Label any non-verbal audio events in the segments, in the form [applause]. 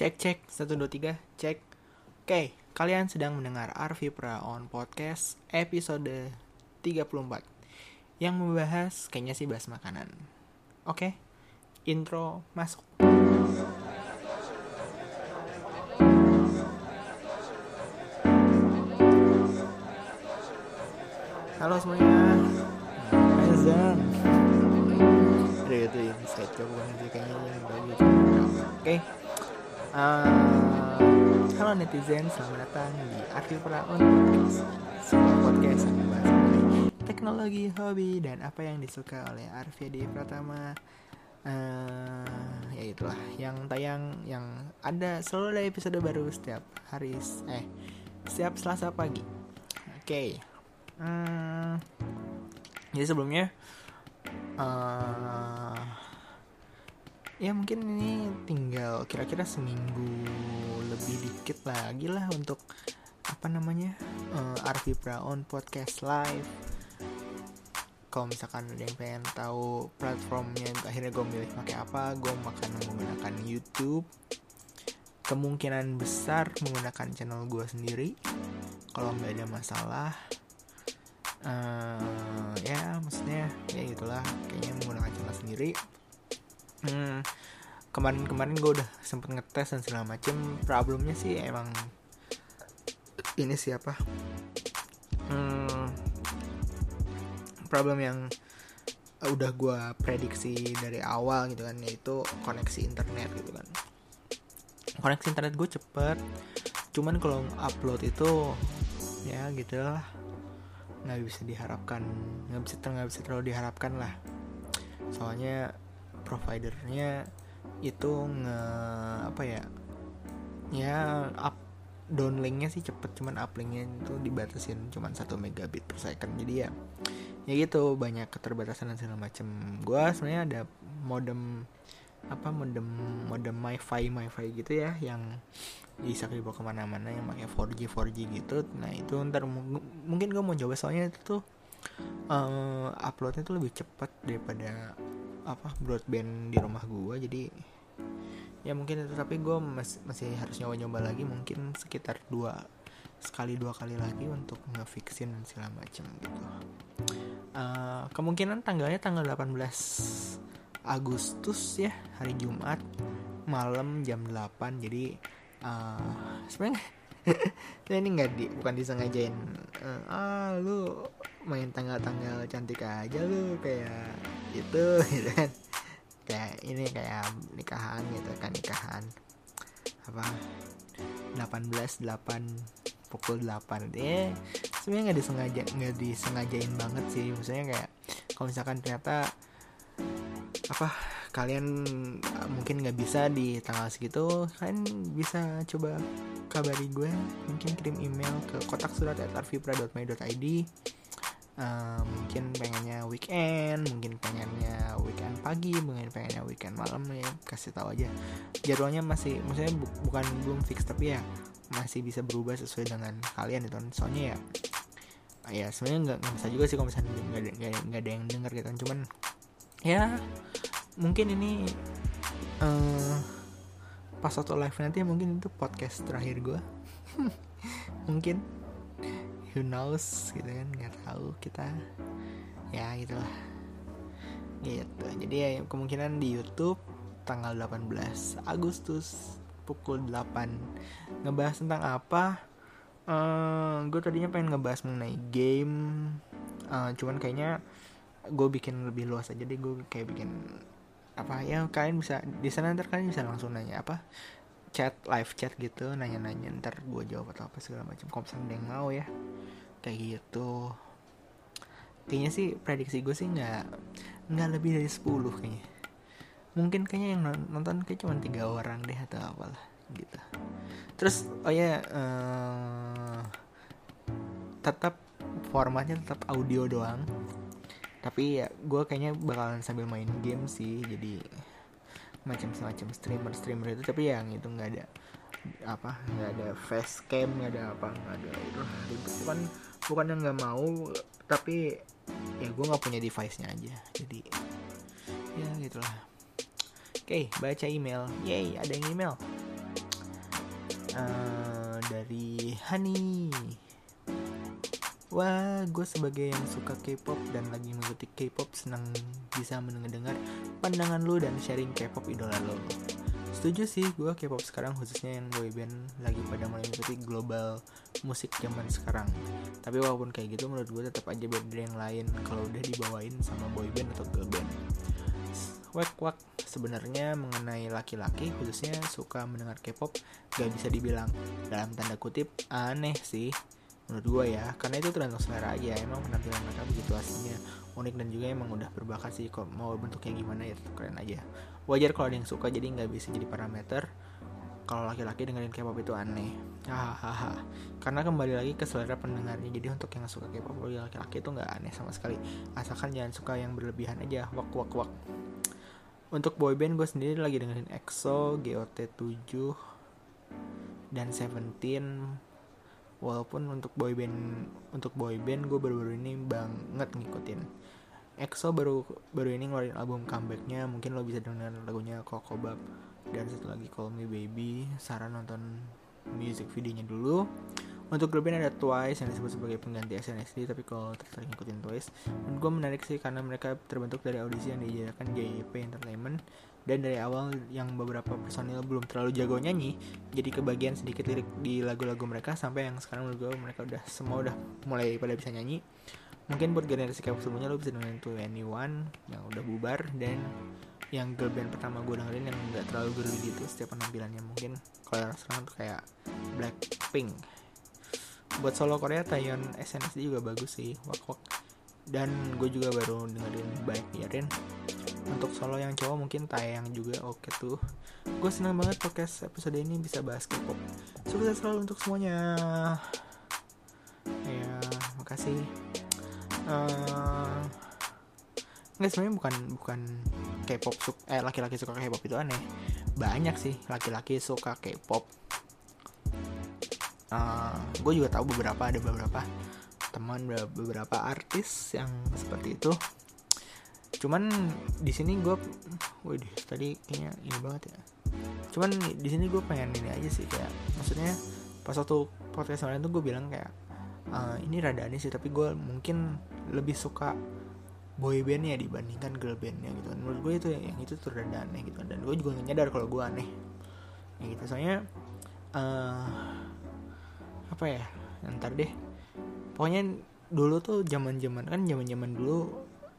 Cek cek 1 2 3 cek. Oke, kalian sedang mendengar Arvi Pra on podcast episode 34 yang membahas kayaknya sih bahas makanan. Oke. Intro masuk. Halo semuanya. Azan. Aduh itu inside joke banget sih kayaknya yang bagus. Oke. Uh, halo netizen, selamat datang di Arti Praon Podcast. Yang membahas teknologi, hobi, dan apa yang disuka oleh Arvidi Pratama. Uh, ya itulah yang tayang yang ada selalu ada episode baru setiap hari eh setiap Selasa pagi. Oke. Okay. Hmm, jadi sebelumnya uh, ya mungkin ini tinggal kira-kira seminggu lebih dikit lagi lah untuk apa namanya uh, Arvi Praon podcast live. Kalau misalkan ada yang pengen tahu platformnya akhirnya gue milih pakai apa gue makan menggunakan YouTube. Kemungkinan besar menggunakan channel gue sendiri kalau nggak ada masalah. Uh, ya maksudnya ya itulah kayaknya menggunakan channel sendiri hmm, kemarin-kemarin gue udah sempet ngetes dan segala macem. Problemnya sih emang ini siapa hmm, problem yang udah gue prediksi dari awal gitu kan yaitu koneksi internet gitu kan. Koneksi internet gue cepet cuman kalau upload itu ya gitu lah. Nggak bisa diharapkan nggak bisa nggak bisa terlalu diharapkan lah. Soalnya providernya itu nge apa ya ya up downlinknya sih cepet cuman uplinknya itu dibatasin cuman satu megabit per second. Jadi ya ya gitu banyak keterbatasan dan segala macem. Gue sebenarnya ada modem apa modem modem MiFi MiFi gitu ya yang bisa dibawa ke mana-mana yang pakai 4G 4G gitu. Nah itu ntar mungkin gue mau coba soalnya itu tuh uh, uploadnya tuh lebih cepat daripada apa broadband di rumah gue jadi ya mungkin tapi gue masih masih harus nyoba-nyoba lagi. Mungkin sekitar dua sekali dua kali lagi untuk ngefixin dan segala macam gitu. Uh, kemungkinan tanggalnya tanggal 18 Agustus ya hari Jumat malam jam 8 jadi uh, sebenarnya [laughs] ini nggak di bukan disengajain. Uh, ah lu main tanggal-tanggal cantik aja lu kayak itu [laughs] gitu kan. Kayak ini kayak nikahan gitu kan nikahan. Apa? 18 8 pukul 8 eh sebenarnya nggak disengaja nggak disengajain banget sih. Maksudnya kayak kalau misalkan ternyata apa kalian mungkin nggak bisa di tanggal segitu kalian bisa coba kabari gue mungkin kirim email ke kotak surat arvipra.my.id uh, mungkin pengennya weekend mungkin pengennya weekend pagi mungkin pengennya weekend malam ya kasih tahu aja. Jadwalnya masih maksudnya bu bukan belum fix tapi ya masih bisa berubah sesuai dengan kalian itu soalnya ya ya sebenarnya nggak bisa juga sih kalau misalnya nggak ada, nggak ada yang dengar gitu kan. Cuman ya mungkin ini uh, pas waktu live nanti mungkin itu podcast terakhir gue [laughs] mungkin. Who knows gitu kan nggak tahu kita. Ya gitulah. Gitu. Jadi ya kemungkinan di YouTube tanggal 18 Agustus pukul 8 ngebahas tentang apa? Uh, eh, gue tadinya pengen ngebahas mengenai game. Uh, cuman kayaknya gue bikin lebih luas aja deh. Gue kayak bikin apa ya kalian bisa di sana ntar kalian bisa langsung nanya apa chat live chat gitu nanya-nanya ntar gue jawab atau apa segala macam kalau yang mau ya. Kayak gitu. Kayaknya sih prediksi gue sih nggak nggak lebih dari 10 kayaknya. Mungkin kayaknya yang nonton kayak cuma tiga orang deh atau apalah gitu. Terus oh ya uh, tetap formatnya tetap audio doang tapi ya gue kayaknya bakalan sambil main game sih jadi macam semacam streamer streamer itu. Tapi yang itu nggak ada apa nggak ada face cam nggak ada apa nggak ada itu. Bukan bukan yang nggak mau tapi ya gue nggak punya device nya aja. Jadi ya gitulah. Oke baca email. Yay ada yang email. Uh, dari Hani Wah, gue sebagai yang suka K-pop dan lagi mengikuti K-pop senang bisa mendengar pandangan lu dan sharing K-pop idola lo. Setuju sih, gue K-pop sekarang khususnya yang boyband lagi pada mulai mengikuti global musik zaman sekarang. Tapi walaupun kayak gitu, menurut gue tetap aja beda yang lain kalau udah dibawain sama boyband atau girl band. Wak wak sebenarnya mengenai laki-laki khususnya suka mendengar K-pop gak bisa dibilang dalam tanda kutip aneh sih menurut gue ya. Karena itu tergantung selera aja emang penampilan mereka begitu aslinya. Unik dan juga emang udah berbakat sih kok mau bentuknya gimana ya keren aja. Wajar kalau ada yang suka jadi nggak bisa jadi parameter. Kalau laki-laki dengerin K-pop itu aneh. Hahaha. Karena kembali lagi ke selera pendengarnya. Jadi untuk yang suka K-pop laki-laki itu nggak aneh sama sekali. Asalkan jangan suka yang berlebihan aja. Wak wak wak. Untuk boyband gue sendiri lagi dengerin EXO, GOT7 dan Seventeen walaupun untuk boyband untuk boyband gue baru-baru ini banget ngikutin. EXO baru baru ini ngeluarin album comebacknya mungkin lo bisa dengar lagunya Kokobab dan satu lagi Call Me Baby. Saran nonton music videonya dulu. Untuk grup band ada Twice yang disebut sebagai pengganti SNSD tapi kalau tertarik ngikutin Twice. Dan gue menarik sih karena mereka terbentuk dari audisi yang dijalankan JYP Entertainment dan dari awal yang beberapa personil belum terlalu jago nyanyi jadi kebagian sedikit lirik di lagu-lagu mereka sampai yang sekarang menurut gue mereka udah semua udah mulai pada bisa nyanyi. Mungkin buat generasi kayak sebelumnya lo bisa dengerin tuh Anyone yang udah bubar dan yang girl band pertama gue dengerin yang gak terlalu girly gitu setiap penampilannya mungkin. Kalau sekarang tuh kayak Blackpink. Buat solo Korea Taeyeon SNSD juga bagus sih wak wak dan gue juga baru dengerin baik Yarin untuk solo yang cowok mungkin tayang juga oke okay tuh. Gue senang banget podcast episode ini bisa bahas K-pop. Sukses selalu untuk semuanya. Ya makasih. Uh, nggak sebenarnya bukan bukan K-pop eh laki-laki suka K-pop itu aneh. Banyak sih laki-laki suka K-pop. Uh, gue juga tahu beberapa ada beberapa teman beberapa artis yang seperti itu cuman di sini gue waduh tadi kayaknya ini banget ya. Cuman di sini gue pengen ini aja sih kayak maksudnya pas waktu podcast kemarin tuh gue bilang kayak uh, ini rada aneh sih tapi gue mungkin lebih suka boy bandnya dibandingkan girl bandnya gitu menurut gue itu yang itu tuh rada aneh gitu dan gue juga nyadar kalau gue aneh. Ya gitu soalnya uh, apa ya ntar deh. Pokoknya dulu tuh zaman zaman kan zaman zaman dulu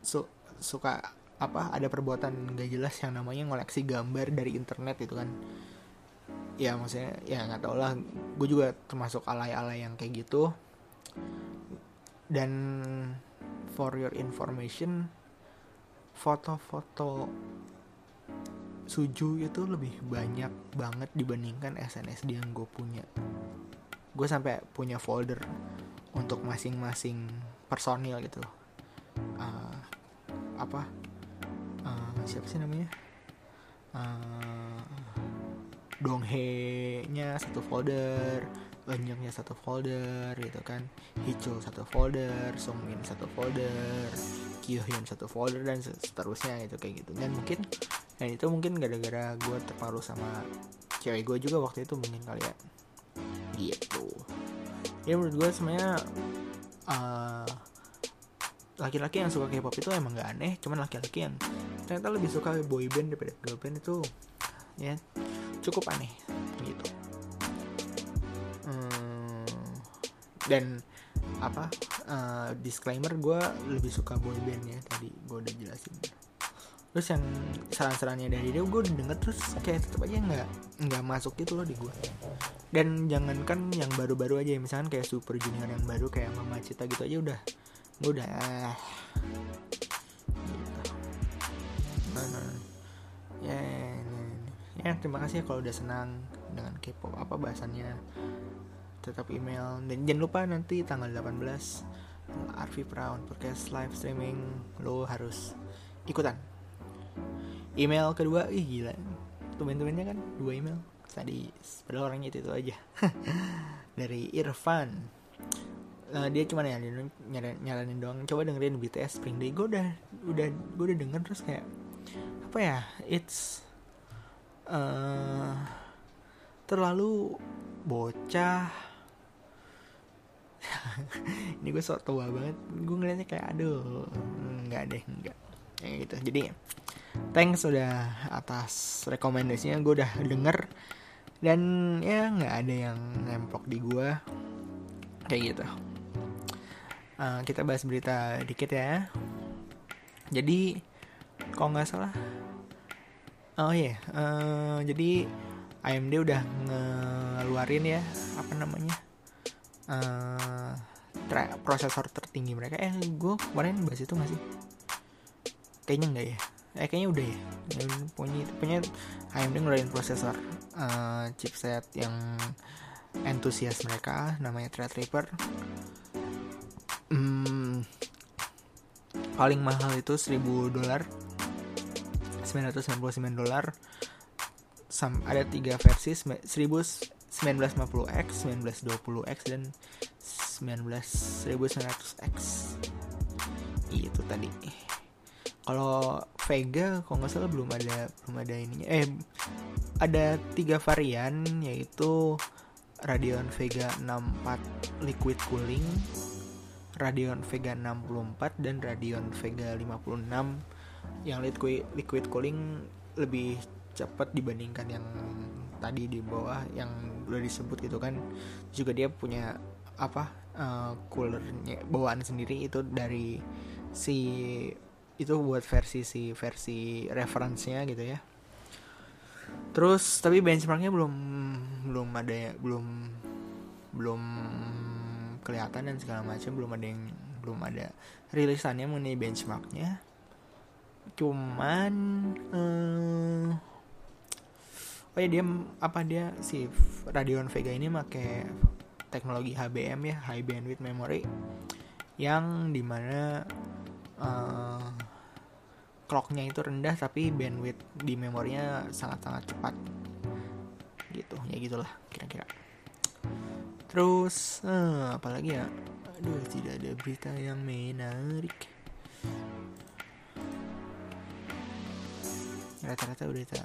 so, suka apa ada perbuatan gak jelas yang namanya ngoleksi gambar dari internet itu kan. Ya maksudnya ya nggak tau lah. Gue juga termasuk alay-alay yang kayak gitu. Dan for your information foto-foto suju itu lebih banyak banget dibandingkan SNSD yang gue punya. Gue sampai punya folder untuk masing-masing personil gitu. Uh, apa? Uh, siapa sih namanya? Uh, Donghae nya satu folder Eunyoung nya satu folder gitu kan. Hichul satu folder Songmin satu folder Kyohyun satu folder dan seterusnya gitu kayak gitu. Dan mungkin dan itu mungkin gara-gara gue terpengaruh sama cewek gue juga waktu itu mungkin kali ya. Gitu. Ya menurut gue sebenarnya uh, laki-laki yang suka K-pop itu emang gak aneh cuman laki-laki yang ternyata lebih suka boy band daripada girl band itu ya cukup aneh gitu. Hmm, dan apa uh, disclaimer gue lebih suka boy band ya tadi gue udah jelasin. Terus yang saran-sarannya dari dia gue denger terus kayak tetap aja nggak nggak masuk gitu loh di gue dan jangankan yang baru-baru aja misalkan kayak super junior yang baru kayak mama cita gitu aja udah udah. Nah, nah. ya, terima kasih ya kalau udah senang dengan K-pop apa bahasannya. Tetap email dan jangan lupa nanti tanggal 18 Arfi Praun podcast live streaming. Lo harus ikutan. Email kedua ih gila. Tumen-tumennya kan dua email. Tadi padahal orangnya itu, itu aja. [laughs] Dari Irfan uh, dia cuma ya nyaranin, nyaranin doang. Coba dengerin BTS Spring Day. Gue udah udah gue udah denger terus kayak apa ya it's uh, terlalu bocah. [laughs] Ini gue sok tua banget. Gue ngeliatnya kayak aduh nggak deh nggak kayak gitu. Jadi thanks sudah atas rekomendasinya. Gue udah denger. Dan ya nggak ada yang nempok di gue kayak gitu uh, kita bahas berita dikit ya. Jadi kalau nggak salah oh iya yeah, uh, jadi AMD udah ngeluarin ya apa namanya uh, prosesor tertinggi mereka. Eh gue kemarin bahas itu masih kayaknya enggak ya? Eh kayaknya udah ya. Punya punya AMD ngeluarin prosesor uh, chipset yang entusias mereka namanya Threadripper hmm, paling mahal itu 1000 dolar. 999 dolar. Ada tiga versi 1950X 1920X dan 19900X itu tadi. Kalau Vega kalau nggak salah belum ada belum ada ininya. Eh ada tiga varian yaitu Radeon Vega 64 liquid cooling Radeon Vega 64 dan Radeon Vega 56 yang liquid liquid cooling lebih cepat dibandingkan yang tadi di bawah yang udah disebut gitu kan. Juga dia punya apa uh, coolernya bawaan sendiri itu dari si itu buat versi si versi referensinya gitu ya. Terus tapi benchmarknya belum belum ada ya belum belum kelihatan dan segala macam belum ada yang belum ada rilisannya mengenai benchmarknya. Cuman uh, oh ya dia apa dia si Radeon Vega ini pakai teknologi HBM ya High Bandwidth Memory yang di mana uh, clocknya itu rendah tapi bandwidth di memorinya sangat-sangat cepat. Gitu ya gitulah kira-kira terus uh, apalagi ya? Aduh tidak ada berita yang menarik. Rata-rata berita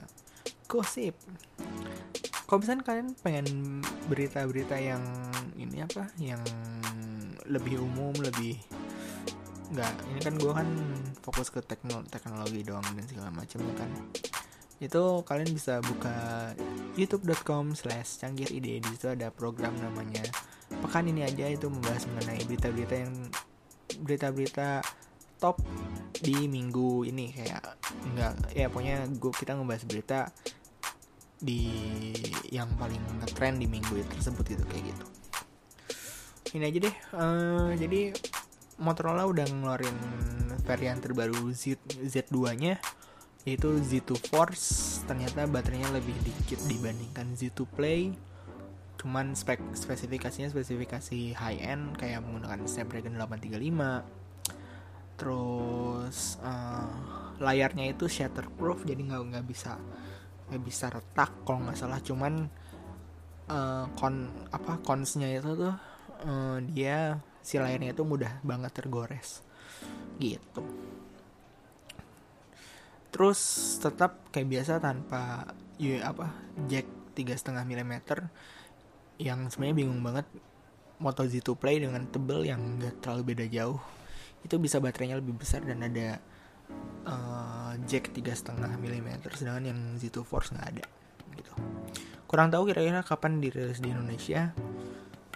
gosip. Kalau misalnya kalian pengen berita-berita yang ini apa? Yang lebih umum lebih nggak ini kan gue kan fokus ke teknologi, teknologi doang dan segala macam kan. Itu kalian bisa buka youtube.com slash canggih ide. Di situ ada program namanya pekan ini aja. Itu membahas mengenai berita-berita yang berita-berita top di minggu ini. Kayak enggak ya pokoknya gue kita ngebahas berita di yang paling ngetrend di minggu tersebut gitu kayak gitu. Ini aja deh. Uh, jadi Motorola udah ngeluarin varian terbaru Z Z2 nya yaitu Z2 Force ternyata baterainya lebih dikit dibandingkan Z2 Play. Cuman spek spesifikasinya spesifikasi high end kayak menggunakan Snapdragon 835 terus uh, layarnya itu shatterproof jadi nggak nggak bisa nggak bisa retak kalau nggak salah. Cuman uh, kon apa konsnya itu tuh uh, dia si layarnya itu mudah banget tergores. Gitu terus tetap kayak biasa tanpa ya apa jack tiga setengah mm yang sebenarnya bingung banget Moto Z2 Play dengan tebel yang gak terlalu beda jauh. Itu bisa baterainya lebih besar dan ada uh, jack tiga setengah mm sedangkan yang Z2 Force nggak ada gitu. Kurang tahu kira-kira kapan dirilis di Indonesia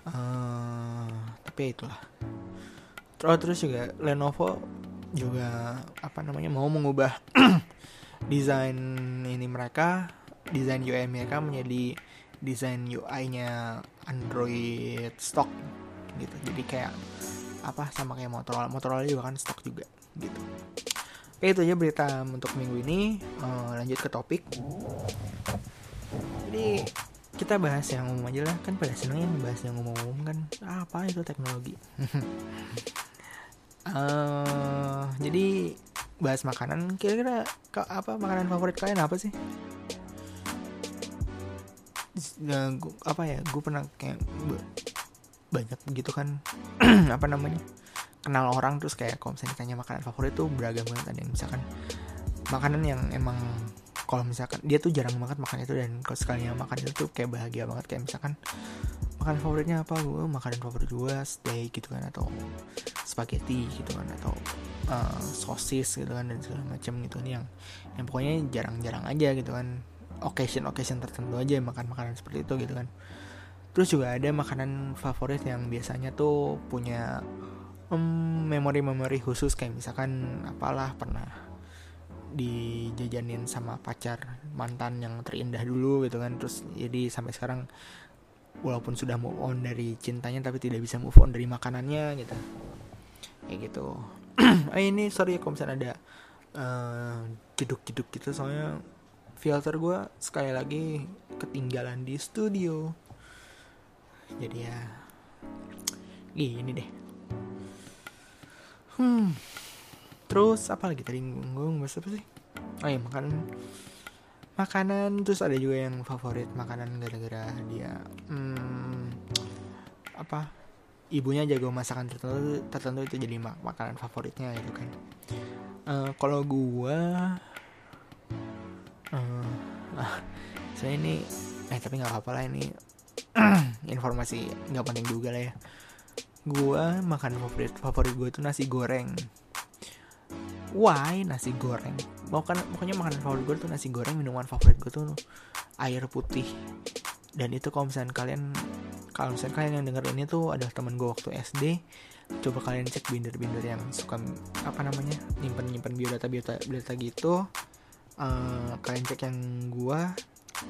uh, tapi ya itulah. Terus juga Lenovo juga apa namanya mau mengubah [clears throat] desain ini mereka desain UI mereka menjadi desain UI-nya Android stock gitu. Jadi kayak apa sama kayak Motorola. Motorola juga kan stock juga gitu. Oke itu aja berita untuk minggu ini. Uh, lanjut ke topik. Jadi kita bahas yang umum aja lah. Kan pada seneng yang bahas yang umum-umum kan. Ah, apa itu teknologi [laughs] uh, jadi bahas makanan kira-kira apa makanan favorit kalian apa sih? Nah, gua, apa ya gue pernah kayak banyak begitu kan. [clears throat] Apa namanya kenal orang terus kayak kalau misalnya ditanya makanan favorit tuh beragam banget. Ada yang misalkan makanan yang emang kalau misalkan dia tuh jarang banget makan itu dan kalau sekalinya makan itu tuh kayak bahagia banget. Kayak misalkan makan favoritnya apa? Gue makanan favorit gue steak gitu kan atau spaghetti gitu kan atau uh, sosis gitu kan dan segala macam gitu kan yang yang pokoknya jarang-jarang aja gitu kan. Occasion occasion tertentu aja makan makanan seperti itu gitu kan. Terus juga ada makanan favorit yang biasanya tuh punya um, memori-memori khusus kayak misalkan apalah pernah dijajanin sama pacar mantan yang terindah dulu gitu kan. Terus jadi sampai sekarang walaupun sudah move on dari cintanya tapi tidak bisa move on dari makanannya gitu kayak gitu. [clears throat] Eh ini sorry kalau misalnya ada uh, jeduk-jeduk gitu soalnya filter gue sekali lagi ketinggalan di studio. Jadi ya gini deh. Hmm terus apa lagi tadi gue apa sih? Oh iya makan makanan terus ada juga yang favorit makanan gara-gara dia hmm, apa ibunya jago masakan tertentu tertentu itu jadi mak makanan favoritnya gitu kan. Uh, kalau gua uh, saya ini eh tapi nggak apa-apa lah ini [clears throat] informasi nggak penting juga lah ya. Gua makan favorit favorit gue itu nasi goreng. Why nasi goreng? Mau kan pokoknya makanan favorit gue tuh nasi goreng minuman favorit gue tuh air putih. Dan itu kalau misalnya kalian kalau misalnya kalian yang denger ini tuh adalah temen gue waktu SD coba kalian cek binder-binder yang suka apa namanya nyimpen nyimpen biodata biodata, biodata gitu. Uh, kalian cek yang gue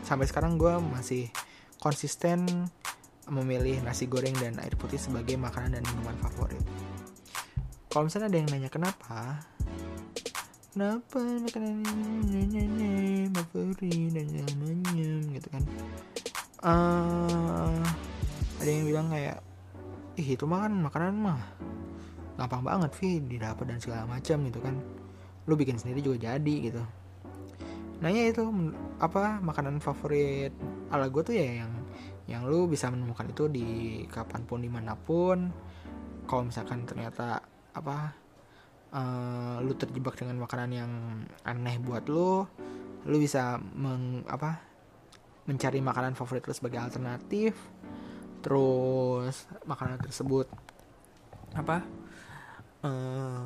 sampai sekarang gue masih konsisten memilih nasi goreng dan air putih sebagai makanan dan minuman favorit. Kalau misalnya ada yang nanya kenapa? Kenapa makanan ini favorit dan namanya gitu kan. Uh, ada yang bilang kayak ih itu makan makanan mah gampang banget Vi didapat dan segala macam gitu kan. Lu bikin sendiri juga jadi gitu. Nanya itu apa makanan favorit ala gue tuh ya yang yang lu bisa menemukan itu di kapan pun di mana pun. Kalau misalkan ternyata apa uh, lu terjebak dengan makanan yang aneh buat lu lu bisa meng apa mencari makanan favorit lu sebagai alternatif terus makanan tersebut. Apa? Uh,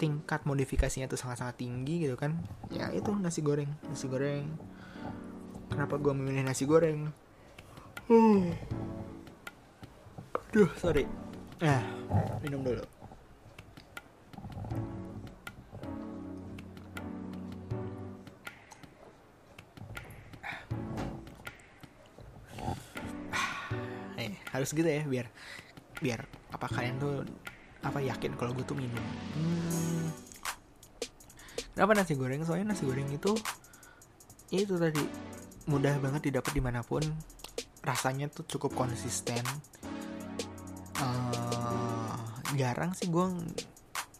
tingkat modifikasinya tuh sangat-sangat tinggi gitu kan. Ya itu nasi goreng. Nasi goreng. Kenapa gue memilih nasi goreng? Hmm. duh sorry. Ah minum dulu harus gitu ya biar biar apa kalian tuh apa yakin kalau gue tuh minum. Hmm, kenapa nasi goreng? Soalnya nasi goreng itu itu tadi mudah banget didapat di mana pun. Rasanya tuh cukup konsisten. Uh, jarang sih gue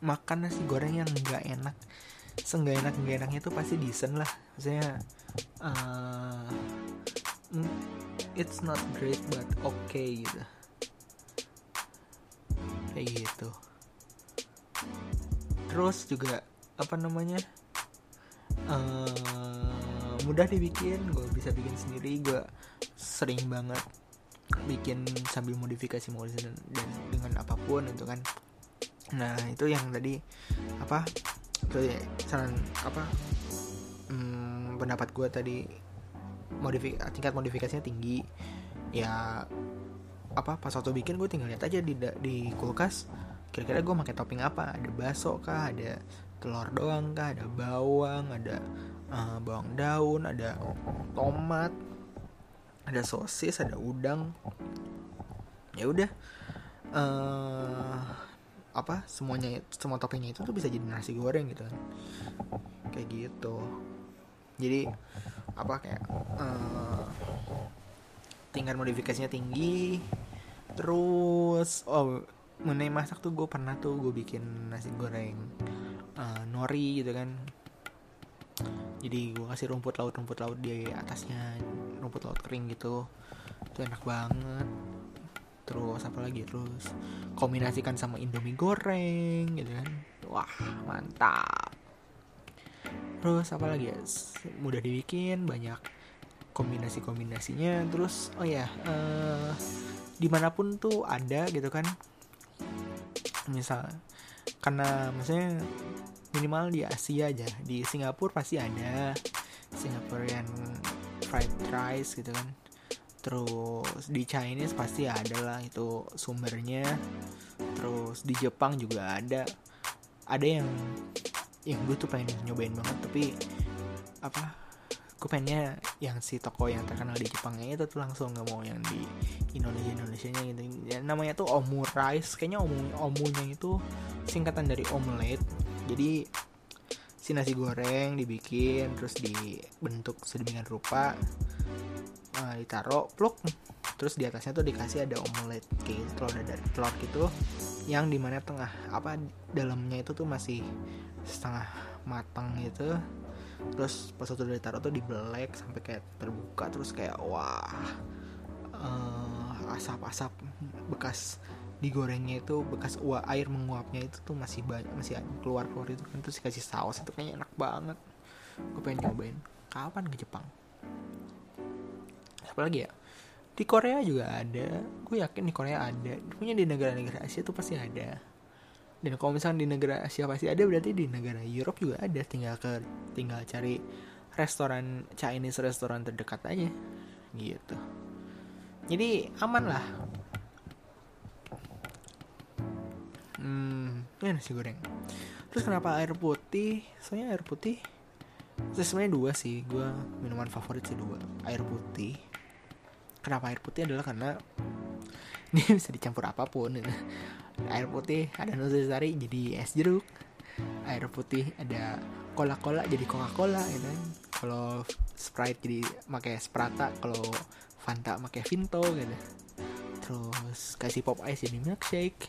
makan nasi goreng yang nggak enak. Seenggak enak nggak enaknya tuh pasti decent lah. Maksudnya uh, it's not great but okay gitu. Kayak gitu. Terus juga apa namanya uh, mudah dibikin gue bisa bikin sendiri gue sering banget bikin sambil modifikasi modifikasi dan, dan dengan apa pun itu kan. Nah itu yang tadi apa itu ya, saran apa hmm, pendapat gue tadi modifik tingkat modifikasinya tinggi. Ya apa pas waktu bikin gue tinggal lihat aja di di kulkas kira-kira gue pakai topping apa? Ada bakso kah? Ada telur doang kah? Ada bawang ada uh, bawang daun ada tomat ada sosis ada udang. Ya udah uh, apa semuanya semua toppingnya itu tuh bisa jadi nasi goreng gitu kan. Kayak gitu. Jadi apa kayak uh, tingkat modifikasinya tinggi terus oh mengenai masak tuh gue pernah tuh gue bikin nasi goreng uh, nori gitu kan. Jadi gue kasih rumput laut rumput laut di atasnya rumput laut kering gitu. Itu enak banget. Terus apa lagi? Terus kombinasikan sama indomie goreng gitu kan. Wah mantap terus apa lagi ya? Mudah dibikin banyak kombinasi kombinasinya terus oh ya uh, di mana pun tuh ada gitu kan. Misal karena maksudnya minimal di Asia aja. Di Singapura pasti ada. Singaporean fried rice gitu kan. Terus di Chinese pasti ada lah itu sumbernya. Terus di Jepang juga ada. Ada yang yang gue tuh pengen nyobain banget tapi apa gue pengennya yang si toko yang terkenal di Jepangnya itu tuh langsung nggak mau yang di Indonesia Indonesia nya gitu. Ya, namanya tuh omurice kayaknya omu omunya itu singkatan dari omelette. Jadi si nasi goreng dibikin terus dibentuk sedemikian rupa uh, ditaruh pluk. Terus di atasnya tuh dikasih ada omelet kayak telur dari telur gitu yang di mana tengah apa dalamnya itu tuh masih setengah matang gitu. Terus pas waktu udah ditaruh tuh dibelek sampai kayak terbuka terus kayak wah uh, asap-asap bekas digorengnya itu bekas uap air menguapnya itu tuh masih banyak masih keluar keluar itu kan. Terus dikasih saus itu kayaknya enak banget. Gue pengen nyobain kapan ke Jepang? Apa lagi ya? Di Korea juga ada. Gue yakin di Korea ada. Punya di negara-negara Asia tuh pasti ada dan kalau misalnya di negara Asia pasti ada berarti di negara Europe juga ada. Tinggal ke tinggal cari restoran Chinese restoran terdekat aja. Gitu. Jadi aman lah. Hmm ini nasi goreng. Terus kenapa air putih? Soalnya air putih terus sebenarnya dua sih. Gue minuman favorit sih dua air putih. Kenapa air putih adalah karena [laughs] ini bisa dicampur apa pun air putih ada nusantara jadi es jeruk. Air putih ada cola cola jadi coca cola gitu kan? Kalau sprite jadi pakai sprata kalau fanta pakai vinto gitu. Terus kasih pop ice jadi milkshake.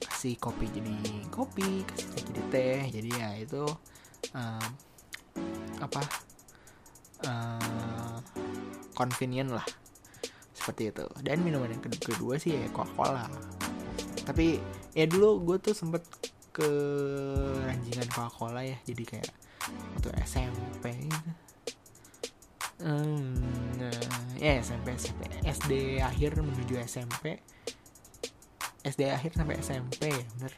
Kasih kopi jadi kopi kasih teh jadi teh. Jadi ya itu um, apa uh, convenient lah. Seperti itu. Dan minuman yang kedua sih ya coca cola tapi ya dulu gue tuh sempet ke ranjingan Coca-Cola ya jadi kayak waktu SMP gitu. Hmm, nah, ya SMP SMP SD akhir menuju SMP SD akhir sampai SMP ya bener.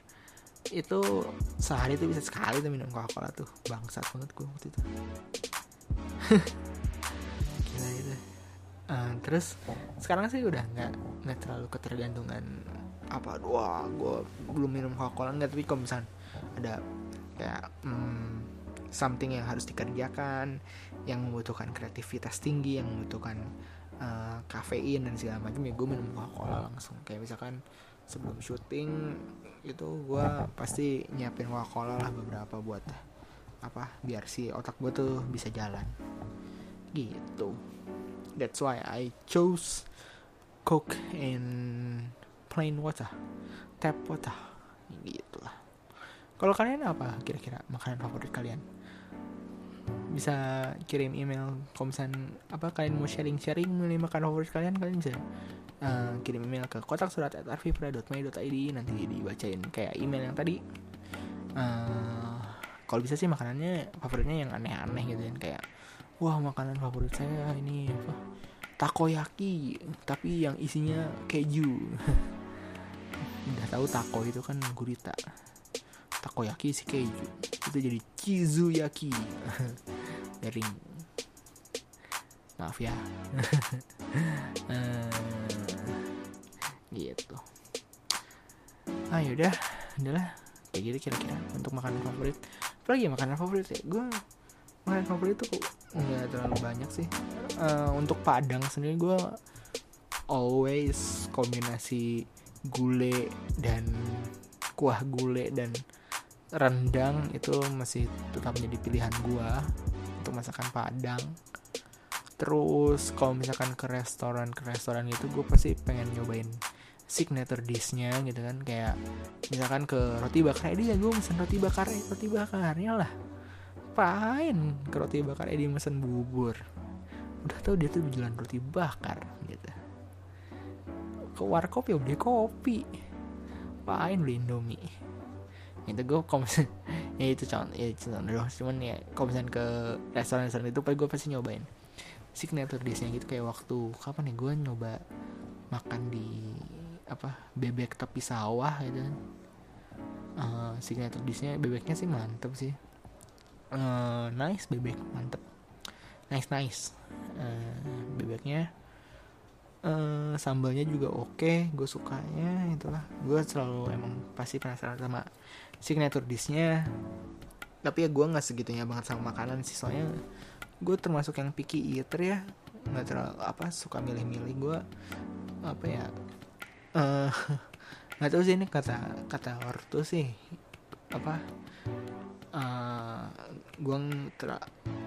Itu sehari tuh bisa sekali tuh minum Coca-Cola tuh bangsat banget gue waktu itu. [laughs] Gila itu. Uh, terus sekarang sih udah nggak nggak terlalu ketergantungan apa dua gue belum minum coca cola nggak tapi kalau misalnya ada kayak hmm, something yang harus dikerjakan yang membutuhkan kreativitas tinggi yang membutuhkan uh, kafein dan segala macam ya gue minum coca cola langsung. Kayak misalkan sebelum syuting itu gue pasti nyiapin coca cola lah beberapa buat apa biar si otak gue tuh bisa jalan. Gitu. That's why I chose coke and plain water tap water. Gitu lah kalau kalian apa kira-kira makanan favorit kalian? Bisa kirim email misalnya apa kalian mau sharing-sharing mengenai makanan favorit kalian kalian bisa uh, kirim email ke kotak surat at arvipra.my.id nanti dibacain kayak email yang tadi. Uh, kalau bisa sih makanannya favoritnya yang aneh-aneh gitu kan kayak wah makanan favorit saya ini apa? Takoyaki tapi yang isinya keju [laughs] udah tahu taco itu kan gurita. Takoyaki si keju. Itu jadi chizuyaki. [laughs] Garing. Maaf ya. Uh, [laughs] gitu. Ah yaudah. Udahlah. Kayak gitu kira-kira untuk makanan favorit. Apalagi makanan favorit ya? Gue makanan favorit tuh nggak terlalu banyak sih. Uh, untuk padang sendiri gue always kombinasi gule dan kuah gule dan rendang itu masih tetap menjadi pilihan gua untuk masakan Padang. Terus kalau misalkan ke restoran ke restoran itu gue pasti pengen nyobain signature dishnya gitu kan. Kayak misalkan ke roti bakar. Edi ya gue mesen roti bakar. Roti bakarnya lah. Pain ke roti bakar. Edi mesen bubur. Udah tau dia tuh jualan roti bakar gitu ke warkop ya beli kopi. Pain beli indomie? Itu gue kalau [laughs] ya itu contoh ya contoh cuman ya misalnya ke restoran-restoran itu gue pasti nyobain. Signature dishnya gitu kayak waktu kapan ya gue nyoba makan di apa bebek tepi sawah gitu kan. Uh, signature dishnya bebeknya sih mantep sih. Uh, nice bebek mantep. Nice nice. Uh, bebeknya uh, sambalnya juga oke okay, gue sukanya itulah. Gue selalu emang pasti penasaran sama signature dishnya. Tapi ya gue nggak segitunya banget sama makanan sih soalnya gue termasuk yang picky eater ya. Nggak terlalu apa suka milih-milih gue apa ya uh, [laughs] nggak tahu sih ini kata kata ortu sih apa uh, gue ter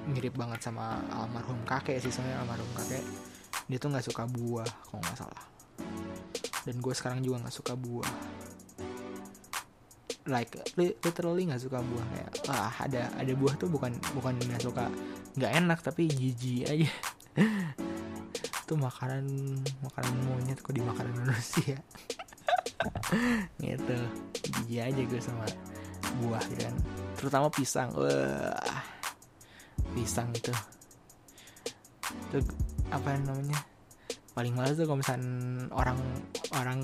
mirip banget sama almarhum kakek sih soalnya almarhum kakek dia tuh nggak suka buah kalau nggak salah. Dan gue sekarang juga nggak suka buah. Like literally nggak suka buah. Kayak ah ada ada buah tuh bukan bukan nggak suka nggak enak tapi jijik aja. [laughs] Itu makanan makanan monyet kok dimakan manusia. [laughs] Gitu. Jijik aja gue sama buah dan terutama pisang. Wah pisang itu. Itu apa namanya paling males tuh kalau misalnya orang orang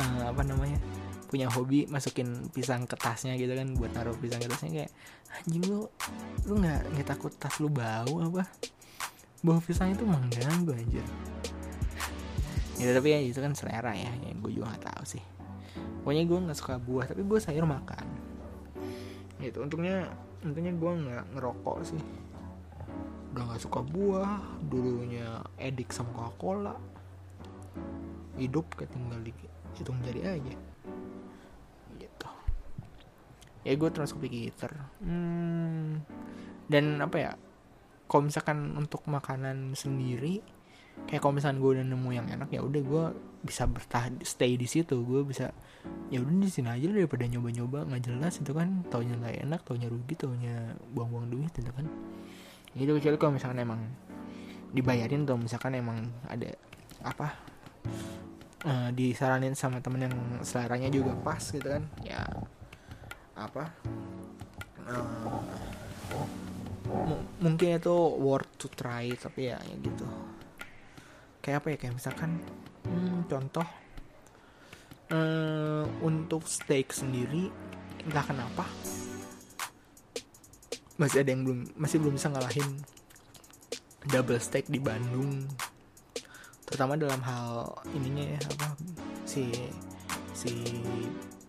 uh, apa namanya punya hobi masukin pisang ke tasnya gitu kan buat naruh pisang ke tasnya kayak anjing lu lu nggak nggak takut tas lu bau apa? Bau pisang itu mengganggu anjir. Ya tapi ya itu kan selera ya yang gue juga gak tahu sih. Pokoknya gue nggak suka buah tapi gue sayur makan. Itu untungnya untungnya gue nggak ngerokok sih udah nggak suka buah dulunya edik sama coca cola hidup ketinggal di hitung jari aja. Gitu. Ya gue termasuk pikir hmm, dan apa ya kalau misalkan untuk makanan sendiri kayak kalau misalkan gue udah nemu yang enak ya udah gue bisa bertahan stay di situ. Gue bisa ya udah di sini aja daripada nyoba-nyoba. Nggak jelas itu kan taunya nggak enak taunya rugi taunya buang-buang duit itu kan itu kecuali kalau misalkan emang dibayarin tuh misalkan emang ada apa uh, disaranin sama temen yang seleranya juga pas gitu kan. Ya. Apa uh, mungkin itu worth to try tapi ya, ya gitu. Kayak apa ya kayak misalkan hmm, contoh uh, untuk steak sendiri entah kenapa masih ada yang belum masih belum bisa ngalahin double steak di Bandung. Terutama dalam hal ininya ya apa si si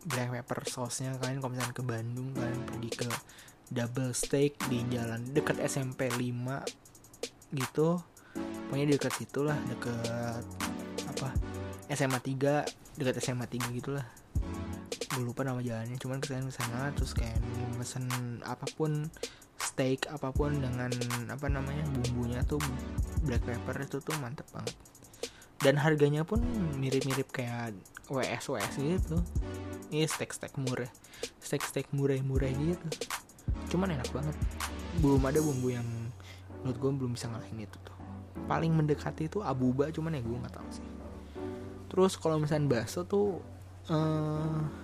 black pepper sauce-nya. Kalian kalau misalnya ke Bandung kalian pergi ke double steak di jalan dekat SMP 5 gitu. Pokoknya dekat situ lah dekat apa SMA 3 dekat SMA 3 gitulah gue lupa nama jalannya. Cuman ke sana sana terus kayak mesen apa pun steak apa pun dengan apa namanya bumbunya tuh black pepper itu tuh mantep banget. Dan harganya pun mirip-mirip kayak WS WS gitu. Ini steak steak murah. Steak steak murah murah gitu. Cuman enak banget. Belum ada bumbu yang menurut gue belum bisa ngalahin itu tuh. Paling mendekati itu abuba cuman ya gue nggak tahu sih. Terus kalau misalnya bakso tuh uh,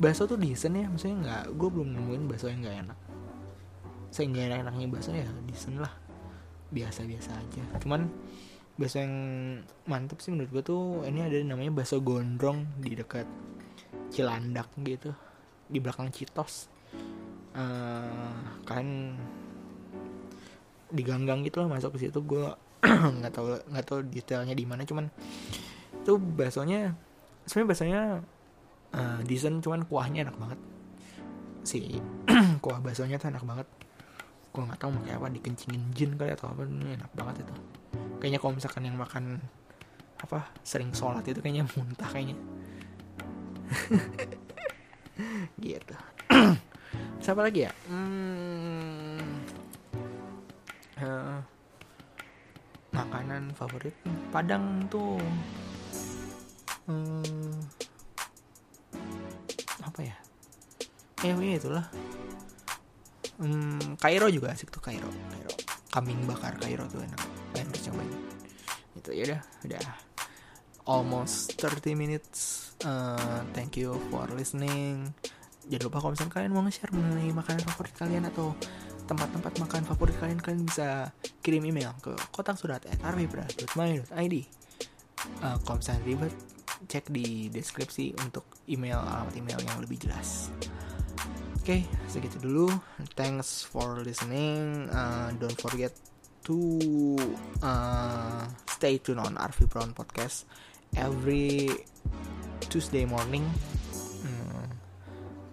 bakso tuh decent ya maksudnya nggak gue belum nemuin bakso yang nggak enak. Saya nggak enak enaknya bakso ya decent lah. Biasa biasa aja. Cuman bakso yang mantep sih menurut gue tuh ini ada namanya bakso gondrong di dekat Cilandak gitu. Di belakang Citos. Uh, kalian di ganggang gitu lah masuk ke situ. Gue [clears throat] nggak tahu nggak tahu detailnya di mana. Cuman itu baksonya sebenarnya baksonya uh, decent cuman kuahnya enak banget. Si [clears throat] kuah baksonya tuh enak banget. Gue nggak tahu pakai apa dikencingin jin kali atau apa enak banget itu. Kayaknya kalau misalkan yang makan apa sering sholat itu kayaknya muntah kayaknya. [laughs] Gitu. [clears throat] Siapa lagi ya? Hmm, uh, makanan favorit? Padang tuh. Hmm, apa ya? Ya itulah. Hmm, Kairo juga asik tuh Kairo. Kairo. Kambing bakar Kairo tuh enak. Pengen cobain itu ya udah udah. Almost 30 minutes. Uh, thank you for listening. Jangan lupa kalau misalnya kalian mau nge-share mengenai makanan favorit kalian atau tempat-tempat makan favorit kalian kalian bisa kirim email ke kotak surat at uh, kalau misalnya ribet cek di deskripsi untuk email alamat email yang lebih jelas. Oke okay, segitu dulu. Thanks for listening. Uh, don't forget to uh, stay tune on Arvi Brown podcast every Tuesday morning. Hmm.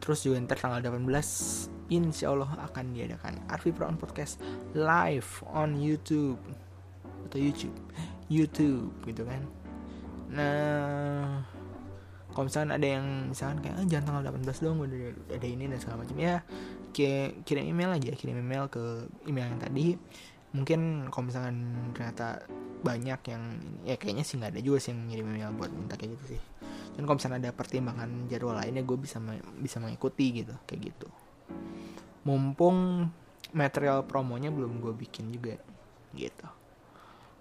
terus juga ntar tanggal 18 insya Allah akan diadakan Arvi Brown podcast live on YouTube atau YouTube. YouTube gitu kan nah kalau misalnya ada yang misalkan kayak ah, jangan tanggal 18 dong udah ada ini dan segala macam. Ya kirim email aja kirim email ke email yang tadi. Mungkin kalau misalkan ternyata banyak yang ya kayaknya sih nggak ada juga sih yang ngirim email buat minta kayak gitu sih. Dan kalau misalnya ada pertimbangan jadwal lainnya gue bisa bisa mengikuti gitu kayak gitu. Mumpung material promonya belum gue bikin juga gitu.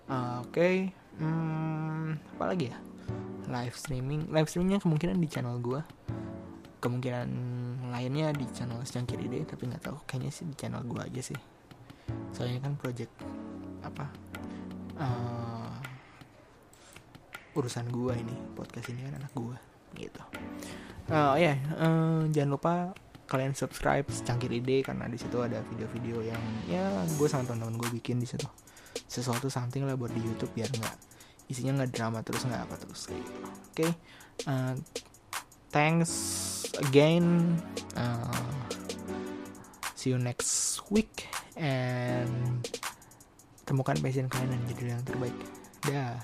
Uh, oke. okay. Hmm, apa lagi ya? Live streaming. Live streamingnya kemungkinan di channel gue kemungkinan lainnya di channel Secangkir Ide tapi nggak tahu. Kayaknya sih di channel gue aja sih. Soalnya kan project apa uh, urusan gua ini. Podcast ini kan anak gua gitu. Uh, ya yeah, uh, jangan lupa kalian subscribe secangkir ide karena di situ ada video-video yang ya gue sama teman-teman gue bikin di situ sesuatu something lah buat di YouTube biar nggak isinya nggak drama terus nggak apa terus kayak gitu oke okay? uh, thanks again uh, see you next week and temukan passion kalian dan jadi yang terbaik dah